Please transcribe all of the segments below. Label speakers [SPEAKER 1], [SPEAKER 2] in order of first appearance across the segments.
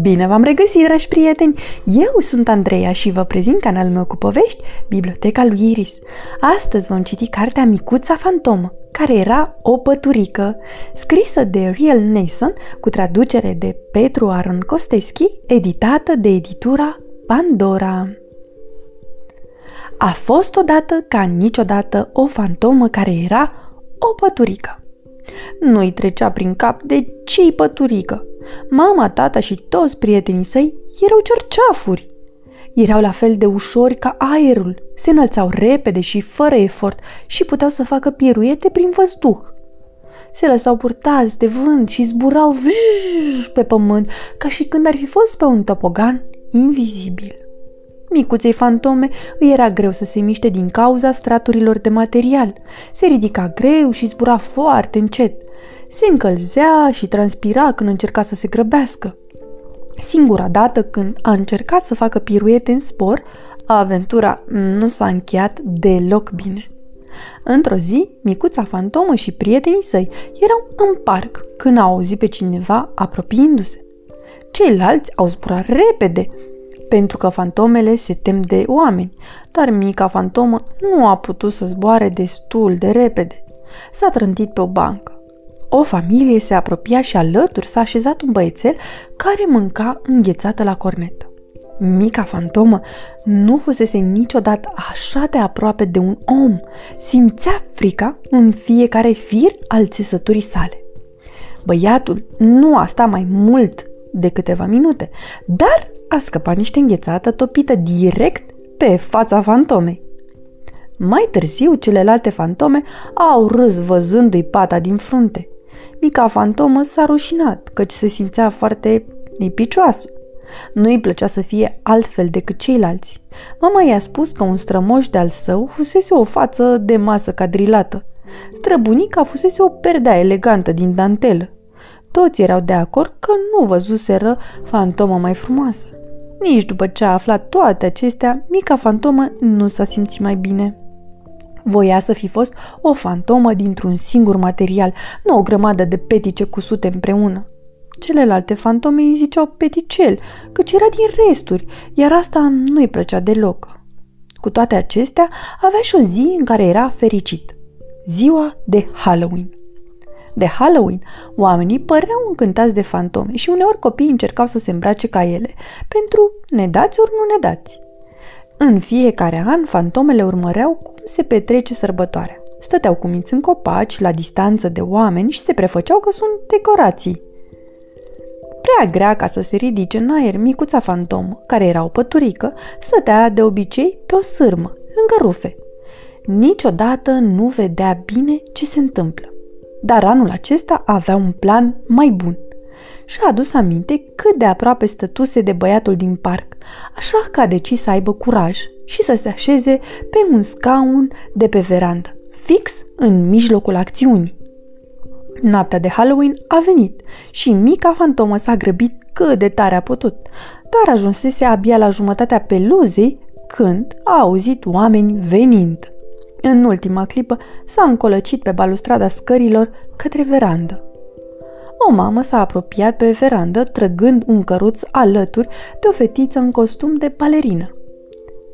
[SPEAKER 1] Bine v-am regăsit, dragi prieteni! Eu sunt Andreea și vă prezint canalul meu cu povești, Biblioteca lui Iris. Astăzi vom citi cartea Micuța Fantomă, care era o păturică, scrisă de Real Nason, cu traducere de Petru Aron Costeschi, editată de editura Pandora. A fost odată ca niciodată o fantomă care era o păturică. Nu-i trecea prin cap de ce păturică. Mama, tata și toți prietenii săi erau cerceafuri. Erau la fel de ușori ca aerul, se înălțau repede și fără efort și puteau să facă piruete prin văzduh. Se lăsau purtați de vânt și zburau vj pe pământ, ca și când ar fi fost pe un topogan invizibil. Micuței fantome îi era greu să se miște din cauza straturilor de material. Se ridica greu și zbura foarte încet. Se încălzea și transpira când încerca să se grăbească. Singura dată când a încercat să facă piruete în spor, aventura nu s-a încheiat deloc bine. Într-o zi, micuța fantomă și prietenii săi erau în parc când au auzit pe cineva apropiindu-se. Ceilalți au zburat repede, pentru că fantomele se tem de oameni, dar mica fantomă nu a putut să zboare destul de repede. S-a trântit pe o bancă. O familie se apropia și alături s-a așezat un băiețel care mânca înghețată la cornetă. Mica fantomă nu fusese niciodată așa de aproape de un om. Simțea frica în fiecare fir al țesăturii sale. Băiatul nu a stat mai mult de câteva minute, dar a scăpat niște înghețată topită direct pe fața fantomei. Mai târziu, celelalte fantome au râs văzându-i pata din frunte. Mica fantomă s-a rușinat, căci se simțea foarte nipicioasă. Nu îi plăcea să fie altfel decât ceilalți. Mama i-a spus că un strămoș de-al său fusese o față de masă cadrilată. Străbunica fusese o perdea elegantă din dantelă. Toți erau de acord că nu văzuseră fantomă mai frumoasă. Nici după ce a aflat toate acestea, mica fantomă nu s-a simțit mai bine. Voia să fi fost o fantomă dintr-un singur material, nu o grămadă de petice cusute împreună. Celelalte fantome îi ziceau peticel, căci era din resturi, iar asta nu-i plăcea deloc. Cu toate acestea, avea și o zi în care era fericit. Ziua de Halloween. De Halloween, oamenii păreau încântați de fantome și uneori copiii încercau să se îmbrace ca ele, pentru nedați ori nu nedați. În fiecare an, fantomele urmăreau cum se petrece sărbătoarea. Stăteau cu minți în copaci, la distanță de oameni și se prefăceau că sunt decorații. Prea grea ca să se ridice în aer, micuța fantomă, care era o păturică, stătea de obicei pe o sârmă, lângă rufe. Niciodată nu vedea bine ce se întâmplă. Dar anul acesta avea un plan mai bun. Și-a adus aminte cât de aproape stătuse de băiatul din parc, așa că a decis să aibă curaj și să se așeze pe un scaun de pe verandă, fix în mijlocul acțiunii. Noaptea de Halloween a venit și mica fantomă s-a grăbit cât de tare a putut, dar ajunsese abia la jumătatea peluzei când a auzit oameni venind. În ultima clipă s-a încolăcit pe balustrada scărilor către verandă. O mamă s-a apropiat pe verandă trăgând un căruț alături de o fetiță în costum de balerină.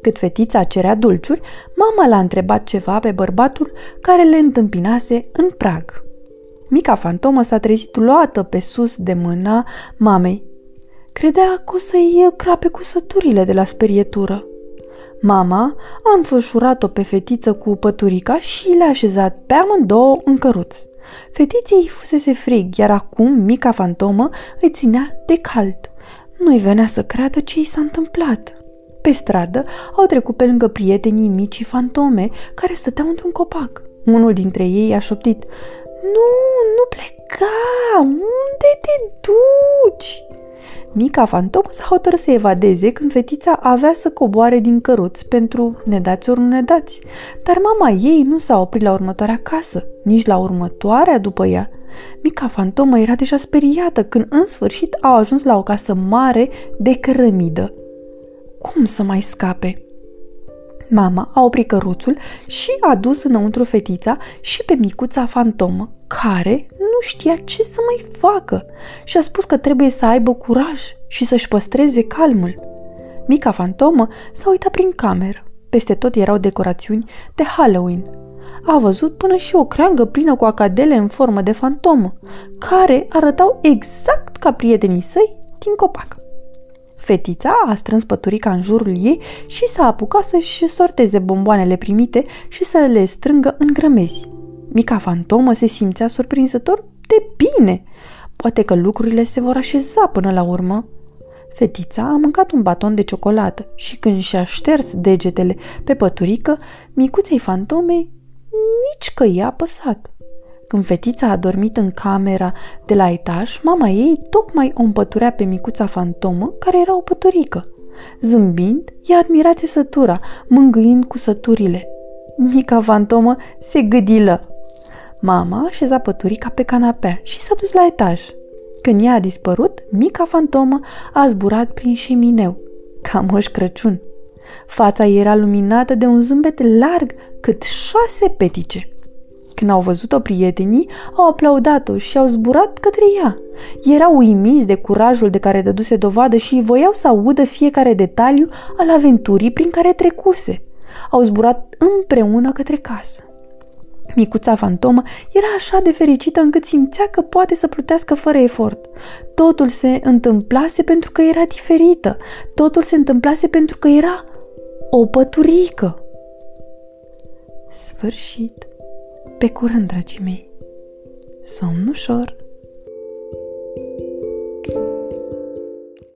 [SPEAKER 1] Cât fetița cerea dulciuri, mama l-a întrebat ceva pe bărbatul care le întâmpinase în prag. Mica fantomă s-a trezit luată pe sus de mâna mamei. Credea că o să-i crape cusăturile de la sperietură. Mama a înfășurat-o pe fetiță cu păturica și le-a așezat pe amândouă în căruț. Fetiței fusese frig, iar acum mica fantomă îi ținea de cald. Nu-i venea să creadă ce i s-a întâmplat. Pe stradă au trecut pe lângă prietenii mici fantome care stăteau într-un copac. Unul dintre ei a șoptit, Nu, nu pleca! Unde te duci?" Mica fantomă s-a hotărât să evadeze când fetița avea să coboare din căruț pentru nedați ori nu nedați. Dar mama ei nu s-a oprit la următoarea casă, nici la următoarea după ea. Mica fantomă era deja speriată când în sfârșit au ajuns la o casă mare de cărămidă. Cum să mai scape? Mama a oprit căruțul și a dus înăuntru fetița și pe micuța fantomă, care știa ce să mai facă și a spus că trebuie să aibă curaj și să-și păstreze calmul. Mica fantomă s-a uitat prin cameră. Peste tot erau decorațiuni de Halloween. A văzut până și o creangă plină cu acadele în formă de fantomă, care arătau exact ca prietenii săi din copac. Fetița a strâns păturica în jurul ei și s-a apucat să-și sorteze bomboanele primite și să le strângă în grămezi. Mica fantomă se simțea surprinzător de bine. Poate că lucrurile se vor așeza până la urmă. Fetița a mâncat un baton de ciocolată și când și-a șters degetele pe păturică, micuței fantomei nici că i-a păsat. Când fetița a dormit în camera de la etaj, mama ei tocmai o împăturea pe micuța fantomă, care era o păturică. Zâmbind, ea admira țesătura, mângâind cu săturile. Mica fantomă se gâdilă. Mama a așezat păturica pe canapea și s-a dus la etaj. Când ea a dispărut, mica fantomă a zburat prin șemineu, ca moș Crăciun. Fața ei era luminată de un zâmbet larg cât șase petice. Când au văzut-o prietenii, au aplaudat-o și au zburat către ea. Erau uimiți de curajul de care dăduse dovadă și voiau să audă fiecare detaliu al aventurii prin care trecuse. Au zburat împreună către casă. Micuța fantomă era așa de fericită încât simțea că poate să plutească fără efort. Totul se întâmplase pentru că era diferită. Totul se întâmplase pentru că era o păturică. Sfârșit. Pe curând, dragii mei. Somn ușor.